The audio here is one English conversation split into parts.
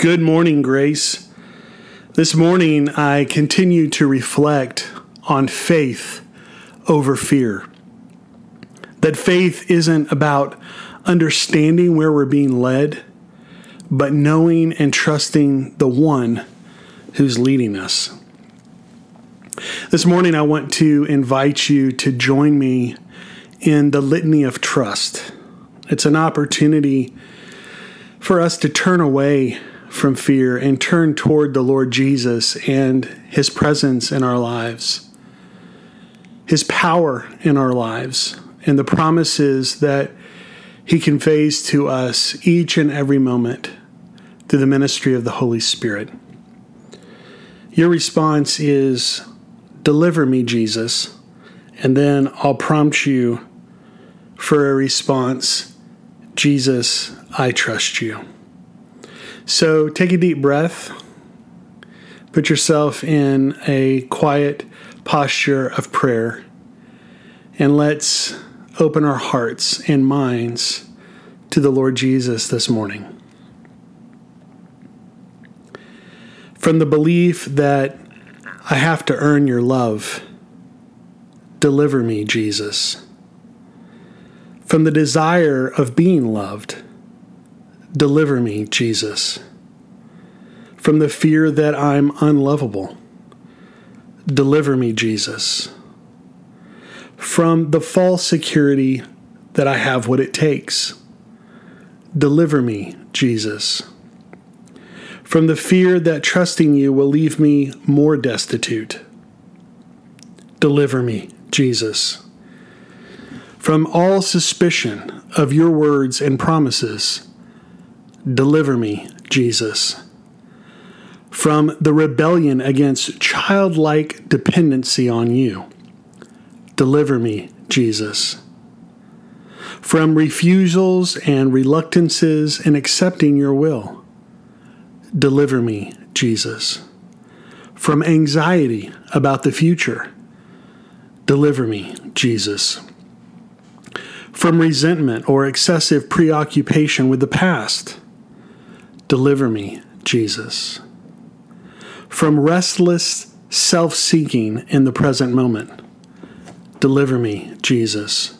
Good morning, Grace. This morning, I continue to reflect on faith over fear. That faith isn't about understanding where we're being led, but knowing and trusting the one who's leading us. This morning, I want to invite you to join me in the litany of trust. It's an opportunity for us to turn away from fear and turn toward the Lord Jesus and his presence in our lives, his power in our lives, and the promises that he conveys to us each and every moment through the ministry of the Holy Spirit. Your response is, Deliver me, Jesus, and then I'll prompt you for a response Jesus, I trust you. So take a deep breath. Put yourself in a quiet posture of prayer. And let's open our hearts and minds to the Lord Jesus this morning. From the belief that I have to earn your love, deliver me, Jesus. From the desire of being loved, Deliver me, Jesus, from the fear that I'm unlovable. Deliver me, Jesus, from the false security that I have what it takes. Deliver me, Jesus, from the fear that trusting you will leave me more destitute. Deliver me, Jesus, from all suspicion of your words and promises Deliver me, Jesus, from the rebellion against childlike dependency on you. Deliver me, Jesus, from refusals and reluctances in accepting your will. Deliver me, Jesus, from anxiety about the future. Deliver me, Jesus, from resentment or excessive preoccupation with the past Deliver me, Jesus, from restless self seeking in the present moment. Deliver me, Jesus,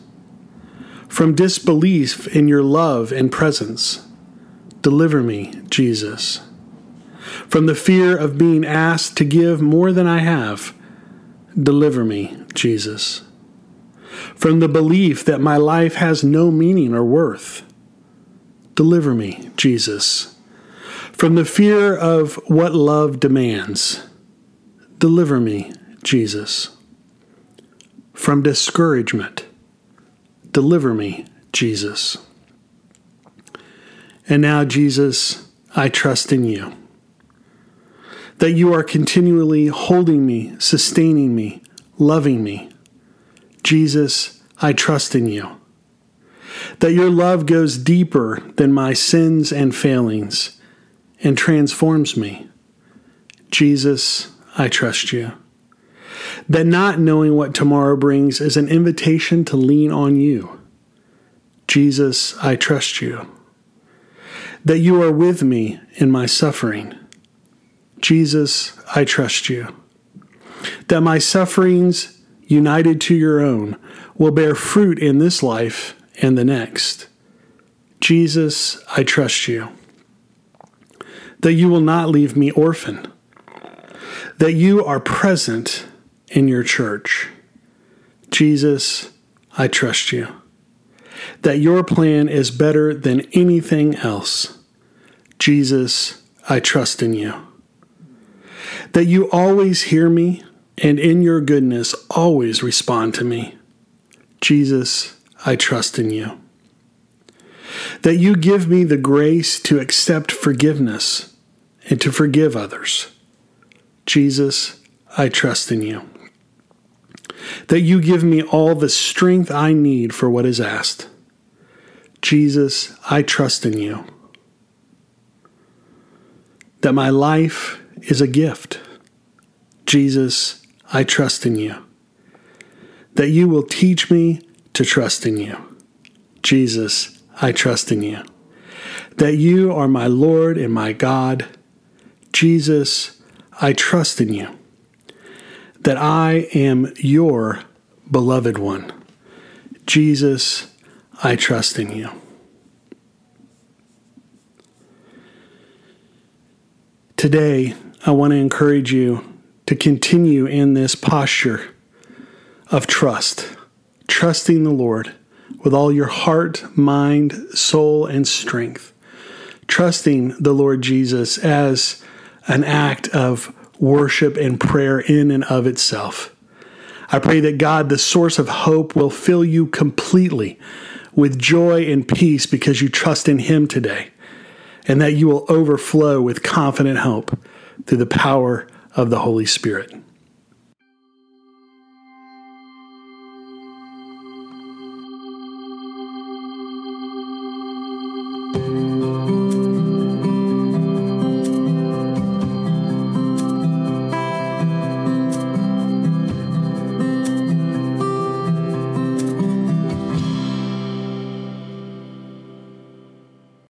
from disbelief in your love and presence. Deliver me, Jesus, from the fear of being asked to give more than I have. Deliver me, Jesus, from the belief that my life has no meaning or worth. Deliver me, Jesus from the fear of what love demands, deliver me, Jesus. From discouragement, deliver me, Jesus. And now, Jesus, I trust in you. That you are continually holding me, sustaining me, loving me. Jesus, I trust in you. That your love goes deeper than my sins and failings and transforms me. Jesus, I trust you. That not knowing what tomorrow brings is an invitation to lean on you. Jesus, I trust you. That you are with me in my suffering. Jesus, I trust you. That my sufferings, united to your own, will bear fruit in this life and the next. Jesus, I trust you that you will not leave me orphan, that you are present in your church. Jesus, I trust you, that your plan is better than anything else. Jesus, I trust in you, that you always hear me and in your goodness always respond to me. Jesus, I trust in you. That you give me the grace to accept forgiveness and to forgive others. Jesus, I trust in you. That you give me all the strength I need for what is asked. Jesus, I trust in you. That my life is a gift. Jesus, I trust in you. That you will teach me to trust in you. Jesus, I trust in you that you are my Lord and my God. Jesus, I trust in you, that I am your beloved one. Jesus, I trust in you. Today, I want to encourage you to continue in this posture of trust, trusting the Lord with all your heart, mind, soul, and strength, trusting the Lord Jesus as an act of worship and prayer in and of itself. I pray that God, the source of hope, will fill you completely with joy and peace because you trust in Him today and that you will overflow with confident hope through the power of the Holy Spirit.